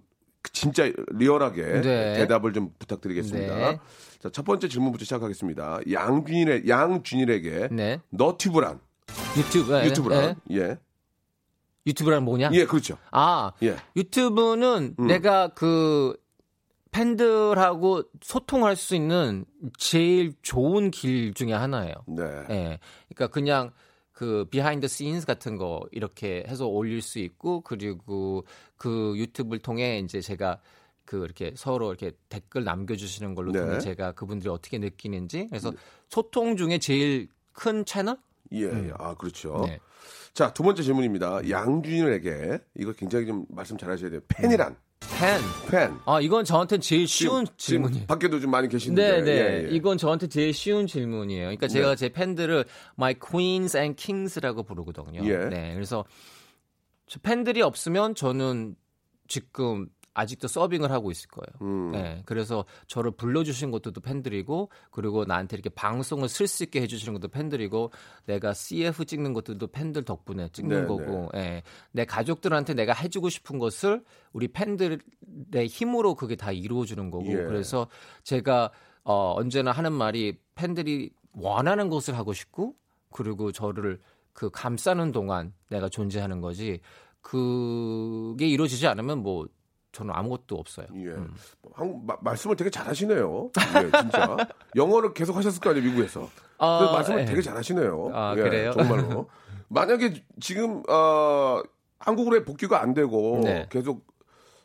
진짜 리얼하게 네. 대답을 좀 부탁드리겠습니다. 네. 자, 첫 번째 질문부터 시작하겠습니다. 양준일의, 양준일에게 네. 너튜브란? 유튜브. 예, 유튜브랑. 예. 예. 유튜브란 뭐냐? 예, 그렇죠. 아, 예. 유튜브는 음. 내가 그 팬들하고 소통할 수 있는 제일 좋은 길 중에 하나예요. 네. 예. 그러니까 그냥 그 behind scenes 같은 거 이렇게 해서 올릴 수 있고 그리고 그 유튜브를 통해 이제 제가 그 이렇게 서로 이렇게 댓글 남겨주시는 걸로 네. 통해 제가 그분들이 어떻게 느끼는지 그래서 소통 중에 제일 큰 채널? 예, 예. 아, 그렇죠. 네. 자, 두 번째 질문입니다. 양준일에게 이거 굉장히 좀 말씀 잘 하셔야 돼요. 팬이란. 팬. 팬. 아 이건 저한테 제일 쉬운 질문이에요. 밖에도 좀 많이 계신데. 네, 네. 예, 예. 이건 저한테 제일 쉬운 질문이에요. 그러니까 제가 네. 제 팬들을 My Queens and Kings라고 부르거든요. 예. 네. 그래서 저 팬들이 없으면 저는 지금 아직도 서빙을 하고 있을 거예요. 음. 네. 그래서 저를 불러주신 것도 또 팬들이고, 그리고 나한테 이렇게 방송을 쓸 수 있게 해주시는 것도 팬들이고, 내가 CF 찍는 것들도 팬들 덕분에 찍는 네, 거고, 예. 내 가족들한테 내가 해주고 싶은 것을 우리 팬들의 힘으로 그게 다 이루어주는 거고, 예. 그래서 제가 어, 언제나 하는 말이 팬들이 원하는 것을 하고 싶고, 그리고 저를 그 감싸는 동안 내가 존재하는 거지, 그게 이루어지지 않으면 뭐 저는 아무것도 없어요. 예. 음. 한국 마- 말씀을 되게 잘하시네요. 예, 진짜. (laughs) 영어를 계속 하셨을 거 아니에요, 미국에서. 아, 그래서 말씀을 예. 되게 잘하시네요. 아, 예, 그래요? 정말로. (laughs) 만약에 지금 어, 한국으로 복귀가 안 되고 네. 계속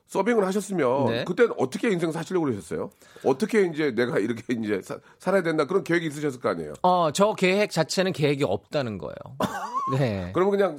서빙을 하셨으면 네. 그때는 어떻게 인생 사시려고 그러셨어요? 어떻게 이제 내가 이렇게 이제 사- 살아야 된다 그런 계획이 있으셨을 거 아니에요? 어, 저 계획 자체는 계획이 없다는 거예요. (laughs) 네. 그러면 그냥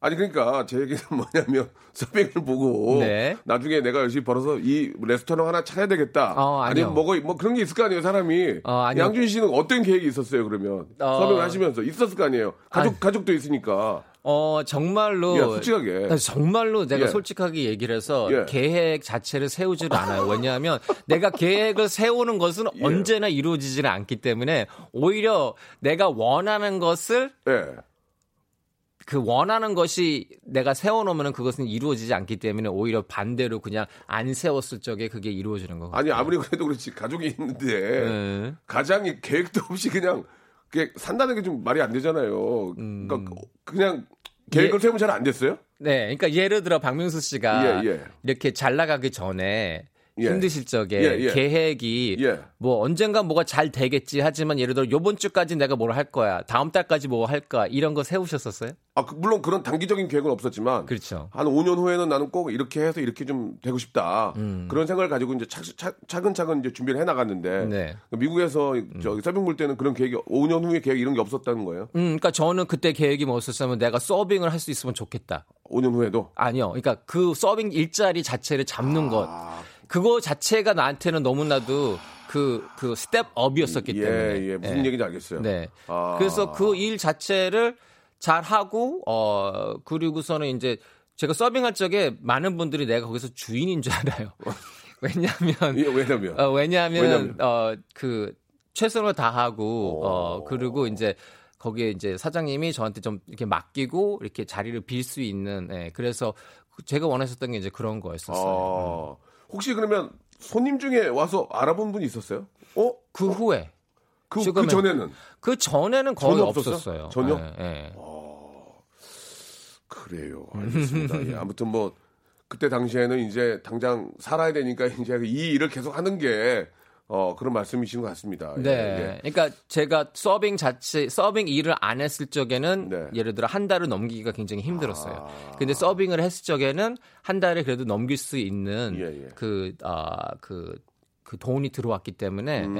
아니 그러니까 제 얘기는 (laughs) 뭐냐면 서빙을 보고 네. 나중에 내가 열심히 벌어서 이 레스토랑 하나 차려야 되겠다. 어. 아니면 뭐가 뭐 그런 게 있을 거 아니에요 사람이. 어, 아니요. 양준 씨는 어떤 계획이 있었어요 그러면 어. 서빙을 하시면서 있었을 거 아니에요. 가족 아니. 가족도 있으니까. 어, 정말로. 예, 솔직하게. 아, 정말로 내가 예. 솔직하게 얘기를 해서 예. 계획 자체를 세우지를 않아요. 왜냐하면 내가 계획을 세우는 것은 예. 언제나 이루어지지는 않기 때문에 오히려 내가 원하는 것을 예. 그 원하는 것이 내가 세워놓으면 그것은 이루어지지 않기 때문에 오히려 반대로 그냥 안 세웠을 적에 그게 이루어지는 거거든요. 아니 아무리 그래도 그렇지 가족이 있는데 네. 가장이 계획도 없이 그냥 그게 산다는 게 좀 말이 안 되잖아요. 그러니까 그냥 계획을 음. 예. 세우면 잘 안 됐어요? 네, 그러니까 예를 들어 박명수 씨가 예, 예. 이렇게 잘 나가기 전에 예. 힘드실 적에 예, 예. 계획이 예. 뭐 언젠가 뭐가 잘 되겠지 하지만 예를 들어 요번 주까지 내가 뭘 할 거야 다음 달까지 뭐 할까 이런 거 세우셨었어요? 아, 그- 물론 그런 단기적인 계획은 없었지만 그렇죠. 한 5년 후에는 나는 꼭 이렇게 해서 이렇게 좀 되고 싶다. 음. 그런 생각을 가지고 이제 차, 근차근 이제 준비를 해 나갔는데 네. 미국에서 저 서빙 볼 때는 그런 계획이 5년 후에 계획 이런 게 없었다는 거예요. 음, 그러니까 저는 그때 계획이 뭐였었냐면 내가 서빙을 할 수 있으면 좋겠다. 5년 후에도 아니요, 그러니까 그 서빙 일자리 자체를 잡는 것 그거 자체가 나한테는 너무나도 그, 그 스텝업이었었기 예, 때문에. 예, 무슨 얘기인지 알겠어요. 네. 아. 그래서 그 일 자체를 잘 하고, 어, 그리고서는 이제 제가 서빙할 적에 많은 분들이 내가 거기서 주인인 줄 알아요. (laughs) 왜냐하면, 예, 왜냐면 어, 왜냐면? 어, 그, 최선을 다하고, 오. 어, 그리고 이제, 거기에 이제 사장님이 저한테 좀 이렇게 맡기고, 이렇게 자리를 빌 수 있는, 예, 그래서 제가 원했었던 게 이제 그런 거였었어요. 어, 혹시 그러면 손님 중에 와서 알아본 분이 있었어요? 어? 그 후에, 그, 그 전에는 그 전에는 거의 전혀 없었어요? 없었어요. 전혀? 예, 예. 그래요. 알겠습니다. (laughs) 예, 아무튼 뭐 그때 당시에는 이제 당장 살아야 되니까 (laughs) 이제 이 일을 계속 하는 게 어, 그런 말씀이신 것 같습니다. 예, 네. 예. 그러니까 제가 서빙 자체, 서빙 일을 안 했을 적에는 네. 예를 들어 한 달을 넘기기가 굉장히 힘들었어요. 근데 서빙을 했을 적에는 한 달에 그래도 넘길 수 있는 예, 예. 그, 아, 그, 그 돈이 들어왔기 때문에 음.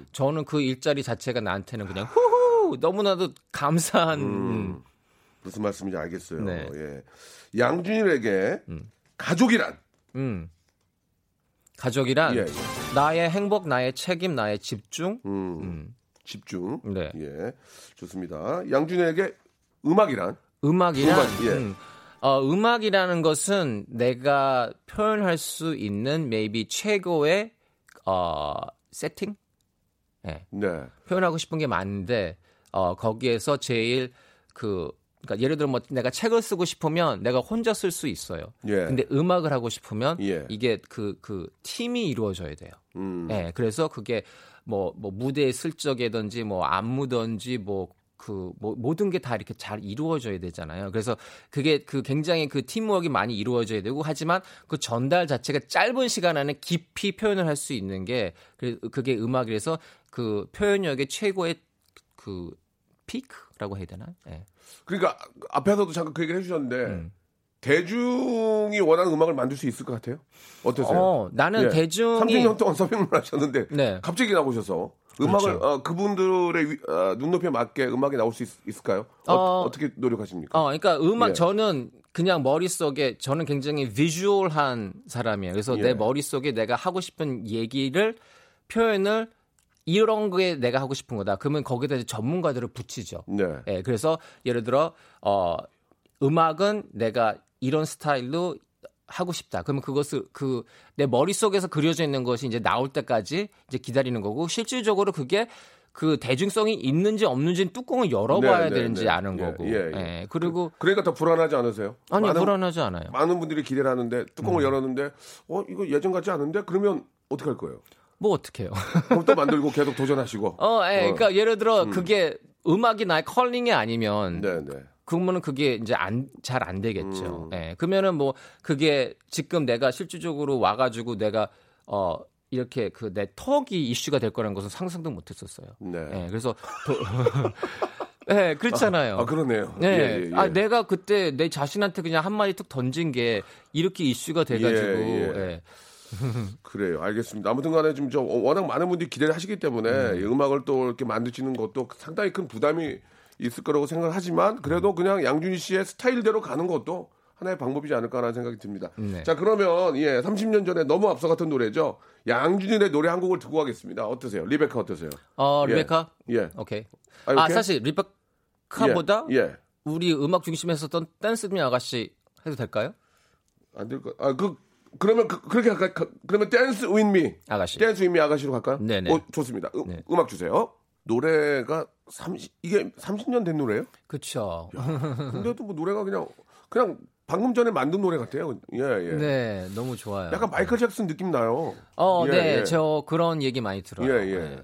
예. 저는 그 일자리 자체가 나한테는 그냥 후후 너무나도 감사한 음. 무슨 말씀인지 알겠어요. 네. 예. 양준일에게 가족이란 음. 가족이란 예, 예. 나의 행복, 나의 책임, 나의 집중. 음, 집중. 네. 예. 좋습니다. 양준일에게 음악이란 음악이란 음악, 예. 음, 어, 음악이라는 것은 내가 표현할 수 있는 maybe 최고의 어, 세팅? 예. 네. 표현하고 싶은 게 많은데 어, 거기에서 제일 그 그러니까 예를 들어 뭐 내가 책을 쓰고 싶으면 내가 혼자 쓸 수 있어요. 예. 근데 음악을 하고 싶으면 예. 이게 그그 팀이 이루어져야 돼요. 음. 예. 그래서 그게 뭐 뭐 무대에 쓸 적이든지 뭐 안무든지 뭐 그 뭐, 모든 게 다 이렇게 잘 이루어져야 되잖아요. 그래서 그게 그 굉장히 그 팀워크가 많이 이루어져야 되고 하지만 그 전달 자체가 짧은 시간 안에 깊이 표현을 할 수 있는 게 그- 그게 음악이라서 그 표현력의 최고의 그 피크라고 해야 되나? 예. 그러니까 앞에서도 잠깐 그 얘기를 해주셨는데 음. 대중이 원하는 음악을 만들 수 있을 것 같아요? 어떠세요? 어, 나는 예. 대중이 30년 동안 서빙을 하셨는데 네. 갑자기 나오셔서 음악을 그렇죠. 어, 그분들의 위- 어, 눈높이에 맞게 음악이 나올 수 있, 을까요 어, 어, 떻게 노력하십니까? 어, 그러니까 음악 예. 저는 그냥 머릿속에 저는 굉장히 비주얼한 사람이에요. 그래서 예. 내 머릿속에 내가 하고 싶은 얘기를 표현을 이런 게 내가 하고 싶은 거다. 그러면 거기다 이제 전문가들을 붙이죠. 네. 예, 그래서 예를 들어 어 음악은 내가 이런 스타일로 하고 싶다. 그러면 그것을 그 내 머릿속에서 그려져 있는 것이 이제 나올 때까지 이제 기다리는 거고 실질적으로 그게 그 대중성이 있는지 없는지는 뚜껑을 열어봐야 네, 네, 되는지 네. 아는 예, 거고. 예, 예. 예, 그리고 그러니까 더 불안하지 않으세요? 아니 많은, 불안하지 않아요. 많은 분들이 기대를 하는데 뚜껑을 열었는데 어 이거 예전 같지 않은데 그러면 어떻게 할 거예요? 뭐 어떡해요. (laughs) 그럼 또 만들고 계속 도전하시고. 어, 예, 그러니까 예를 들어 그게 음악이 나의 컬링이 아니면 네, 네. 그러면은 그게 이제 안 잘안 음. 되겠죠. 예. 그러면은 뭐 그게 지금 내가 실질적으로 와 가지고 내가 어 이렇게 그 내 턱이 이슈가 될 거라는 것은 상상도 못 했었어요. 네. 예. 그래서 도, (laughs) 예, 그렇잖아요. 아 그러네요. 네. 예, 예, 예. 아, 내가 그때 내 자신한테 그냥 한마디 툭 던진 게 이렇게 이슈가 돼가지고, 예, 예. 예. (laughs) 그래요. 알겠습니다. 아무튼 간에 지금 저 워낙 많은 분들이 기대를 하시기 때문에 이 음악을 또 이렇게 만드시는 것도 상당히 큰 부담이 있을 거라고 생각하지만 그래도 그냥 양준일 씨의 스타일대로 가는 것도 하나의 방법이지 않을까라는 생각이 듭니다. 네. 자, 그러면 예, 30년 전에 너무 앞서 갔던 노래죠. 양준일의 노래 한 곡을 듣고 가겠습니다. 어떠세요? 리베카 어떠세요? 어, 예. 리베카? 예. 오케이. 아, 아, 오케이? 사실 리베카보다 예. 예. 우리 음악 중심에 했었던 Dance with me 아가씨 해도 될까요? 안 될 거. 아, 그 그러면 그, 렇게 할까요? 그- 그러면 Dance with me. 아가씨. Dance with me 아가씨로 갈까요? 네네. 어, 좋습니다. 음, 네. 음악 주세요. 노래가 30 이게 30년 된 노래예요? 그쵸. 근데도 뭐 노래가 그냥 그냥 방금 전에 만든 노래 같아요. 예, 예. 네, 너무 좋아요. 약간 마이클 잭슨 느낌 나요. 어, 예, 네, 예. 저 그런 얘기 많이 들어요. 예, 예.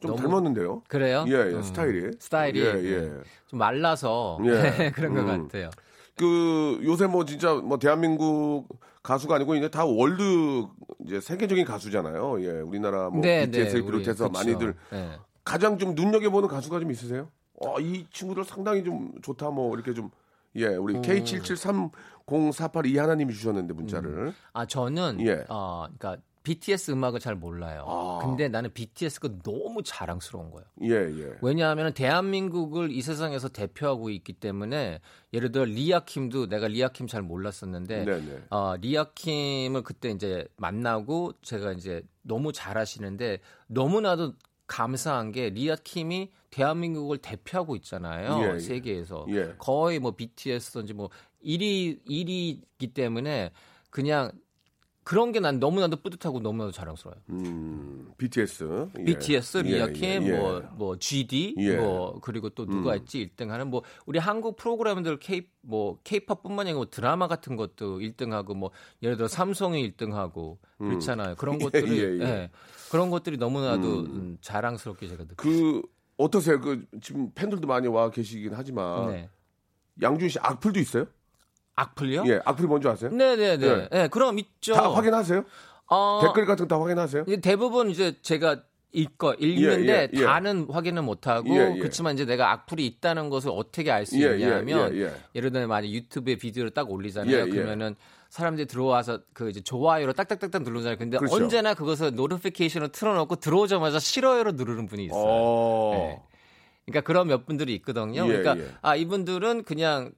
좀 너무- 닮았는데요. 그래요? 예, 예. 음, 스타일이. 스타일이 예, 예. 좀 말라서 예. (laughs) 그런 것 음. 같아요. 그 요새 뭐 진짜 뭐 대한민국 가수가 아니고 이제 다 월드 이제 세계적인 가수잖아요. 예, 우리나라 뭐 네, BTS를 네, 우리, 비롯해서 그쵸. 많이들 네. 가장 좀 눈여겨 보는 가수가 좀 있으세요? 어, 이 친구들 상당히 좀 좋다 뭐 이렇게 좀 예, 우리 음. K773048 이하나님이 주셨는데 문자를. 아 저는 예. 어, 그러니까 BTS 음악을 잘 몰라요. 아. 근데 나는 BTS가 너무 자랑스러운 거예요. 예, 예. 왜냐하면 대한민국을 이 세상에서 대표하고 있기 때문에 예를 들어 리아킴도 내가 리아킴 잘 몰랐었는데 네, 네. 어, 리아킴을 그때 이제 만나고 제가 이제 너무 잘하시는데 너무나도 감사한 게 리아킴이 대한민국을 대표하고 있잖아요 예, 예. 세계에서 예. 거의 뭐 BTS든지 뭐 1위 1위이기 때문에 그냥 그런 게 난 너무나도 뿌듯하고 너무나도 자랑스러워요. 음, BTS. 예. BTS, 예, 리아킴, 예, 예. 뭐, 뭐 GD, 예. 뭐 그리고 또 누가 음. 있지 1등하는 뭐 우리 한국 프로그램들 K 뭐 K-팝뿐만 아니고 뭐 드라마 같은 것도 1등하고 뭐 예를 들어 삼성이 1등하고 그렇잖아요. 그런 (laughs) 예, 것들이 예, 예. 예. 그런 것들이 너무나도 음, 자랑스럽게 제가 느껴요. 그 어떠세요? 그 지금 팬들도 많이 와 계시긴 하지만 네. 양준 씨 악플도 있어요? 악플요? 예, 악플이 뭔지 아세요? 네, 네, 네. 예. 네, 그럼 있죠. 다 확인하세요? 어, 댓글 같은 거 다 확인하세요? 대부분 이제 제가 읽거 읽는데 예, 예. 다는 확인은 못 하고 예, 예. 그렇지만 이제 내가 악플이 있다는 것을 어떻게 알수 예, 예, 있냐면 예, 예. 예 를 들면 만약 유튜브에 비디오를 딱 올리잖아요. 예, 예. 그러면은 사람들이 들어와서 그 이제 좋아요로 딱딱딱딱 누르잖아요. 근데 그렇죠. 언제나 그것을 notification을 틀어놓고 들어오자마자 싫어요로 누르는 분이 있어요. 어. 네. 그러니까 그런 몇 분들이 있거든요. 예, 그러니까 예. 아 이분들은 그냥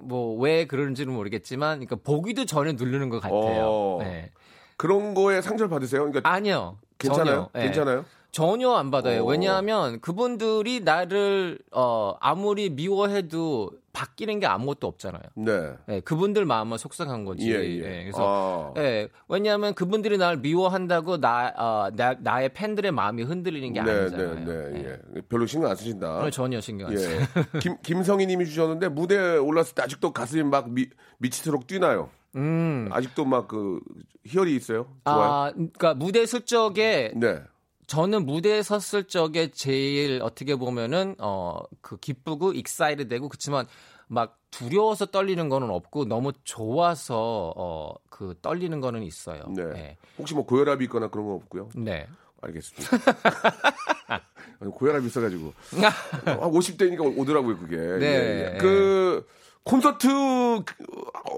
뭐 왜 그러는지는 모르겠지만, 그러니까 보기도 전에 누르는 것 같아요. 어. 네. 그런 거에 상처를 받으세요? 그러니까 아니요. 괜찮아요? 전혀. 예. 괜찮아요? 전혀 안 받아요. 어. 왜냐하면 그분들이 나를 어 아무리 미워해도 바뀌는 게 아무것도 없잖아요. 네. 예, 그분들 마음은 속상한 거지. 예, 예. 그래서 아. 예, 왜냐하면 그분들이 나를 미워한다고 나, 어, 나 나의 팬들의 마음이 흔들리는 게 네, 아니잖아요. 네, 네, 예. 예. 별로 신경 안 쓰신다. 전혀 신경 안 써요. 예. (laughs) 김, 김성희 님이 주셨는데 무대에 올랐을 때 아직도 가슴이 막 미, 미치도록 뛰나요? 음. 아직도 막 그 희열이 있어요? 좋아요? 아, 그러니까 무대 설 적에 네. 저는 무대에 섰을 적에 제일 어떻게 보면은 어 그 기쁘고 excited 되고 그렇지만 막 두려워서 떨리는 거는 없고 너무 좋아서 어 그 떨리는 거는 있어요. 네. 네. 혹시 뭐 고혈압이 있거나 그런 건 없고요. 네. 알겠습니다. (laughs) 고혈압이 있어가지고 (laughs) 한 50대니까 오더라고요 그게. 네. 예, 예. 그 콘서트 그,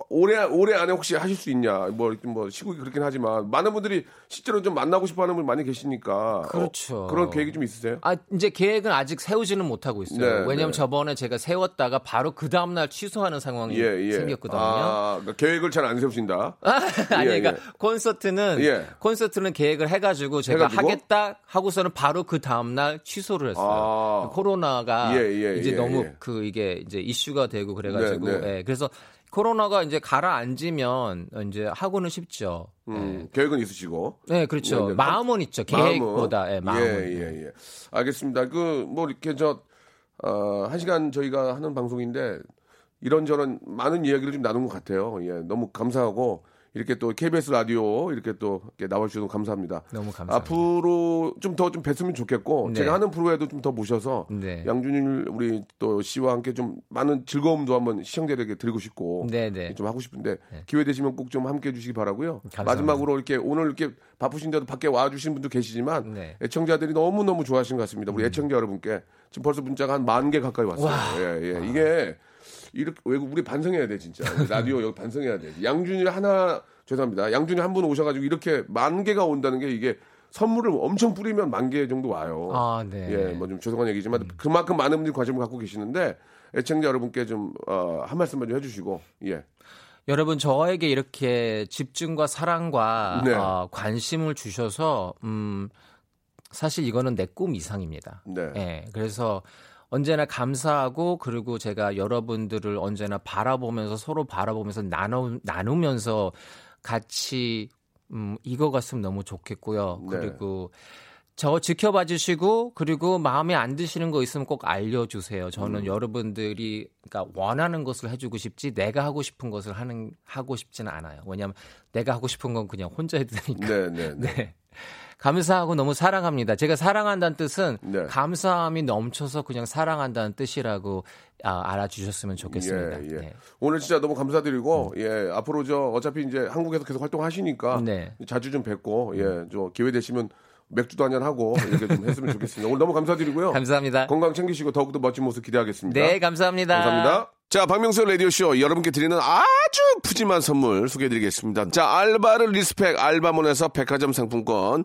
올해 올해 안에 혹시 하실 수 있냐? 뭐, 이렇게 뭐 시국이 그렇긴 하지만 많은 분들이 실제로 좀 만나고 싶어하는 분 많이 계시니까. 그렇죠. 어, 그런 계획이 좀 있으세요? 아 이제 계획은 아직 세우지는 못하고 있어요. 네, 왜냐하면 네. 저번에 제가 세웠다가 바로 그 다음 날 취소하는 상황이 예, 예. 생겼거든요. 아, 그러니까 계획을 잘 안 세우신다. (laughs) 아니 예, 그러니까 예. 콘서트는 예. 콘서트는 계획을 해가지고 제가 해가지고? 하겠다 하고서는 바로 그 다음 날 취소를 했어요. 아. 코로나가 예, 예, 이제 예, 너무 예. 그 이게 이제 이슈가 되고 그래가지고 네, 네. 예, 그래서 코로나가 이제 가라앉으면 이제 하고는 싶죠. 음, 계획은 있으시고. 네, 그렇죠. 네, 네. 마음은 있죠. 계획보다 예, 마음은. 예, 예, 예. 알겠습니다. 그, 뭐, 이렇게 저, 어, 한 시간 저희가 하는 방송인데, 이런저런 많은 이야기를 좀 나눈 것 같아요. 예, 너무 감사하고, 이렇게 또 KBS 라디오 이렇게 또 이렇게 나와주셔서 감사합니다. 너무 감사합니다. 앞으로 좀더좀 뵀으면 좋겠고, 네. 제가 하는 프로에도 좀 더 모셔서, 네. 양준일 우리 또 씨와 함께 좀 많은 즐거움도 한번 시청자들에게 드리고 싶고, 네, 네. 좀 하고 싶은데 기회 되시면 꼭 좀 함께 해 주시기 바라고요. 감사합니다. 마지막으로 이렇게 오늘 이렇게 바쁘신데도 밖에 와주신 분도 계시지만 네. 애청자들이 너무 너무 좋아하시는 것 같습니다. 우리 애청자 여러분께 지금 벌써 문자가 한 만 개 가까이 왔어요. 예, 예. 이게 이렇게 외국 우리 반성해야 돼 진짜 라디오 여기 반성해야 돼. 양준일 하나 죄송합니다. 양준일 한분 오셔가지고 이렇게 만 개가 온다는 게 이게 선물을 엄청 뿌리면 만 개 정도 와요. 아, 네. 예, 뭐 좀 죄송한 얘기지만 그만큼 많은 분들이 관심을 갖고 계시는데 애청자 여러분께 좀 어, 한 말씀만 좀 해주시고 예. 여러분 저에게 이렇게 집중과 사랑과 네. 어, 관심을 주셔서 음 사실 이거는 내 꿈 이상입니다. 네. 예, 그래서 언제나 감사하고 그리고 제가 여러분들을 언제나 바라보면서 서로 바라보면서 나누 나누면서 같이 음 이거 갔으면 너무 좋겠고요. 네. 그리고 저 지켜봐 주시고 그리고 마음에 안 드시는 거 있으면 꼭 알려주세요. 음. 저는 여러분들이 그러니까 원하는 것을 해주고 싶지 내가 하고 싶은 것을 하는 하고 싶지는 않아요. 왜냐하면 내가 하고 싶은 건 그냥 혼자 해도 되니까. 네, 네, 네. (laughs) 네. 감사하고 너무 사랑합니다. 제가 사랑한다는 뜻은 네. 감사함이 넘쳐서 그냥 사랑한다는 뜻이라고 아, 알아주셨으면 좋겠습니다. 예, 예. 네. 오늘 진짜 너무 감사드리고 예 앞으로 저 어차피 이제 한국에서 계속 활동하시니까 네. 자주 좀 뵙고 예저 기회 되시면 맥주도 한잔 하고 이렇게 좀 했으면 좋겠습니다. 오늘 너무 감사드리고요. 감사합니다. 건강 챙기시고 더욱더 멋진 모습 기대하겠습니다. 네, 감사합니다. 감사합니다. 자, 박명수 라디오쇼 여러분께 드리는 아주 푸짐한 선물 소개해드리겠습니다. 자, 알바를 respect 알바몬에서 백화점 상품권,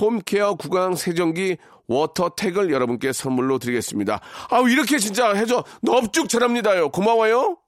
홈케어 구강 세정기 워터택을 여러분께 선물로 드리겠습니다. 아우 이렇게 진짜 해줘 넙죽 잘합니다요. 고마워요.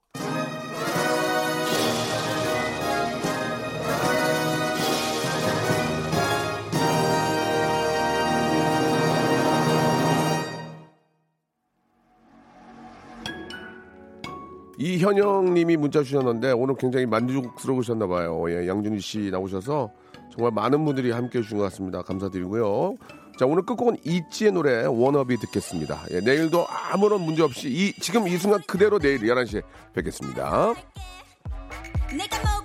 이현영 님이 문자 주셨는데 오늘 굉장히 만족스러우셨나 봐요. 예, 양준희 씨 나오셔서 정말 많은 분들이 함께 해주신 것 같습니다. 감사드리고요. 자, 오늘 끝곡은 이지의 노래 워너비 듣겠습니다. 예, 내일도 아무런 문제 없이 이 지금 이 순간 그대로 내일 11시에 뵙겠습니다. 뭐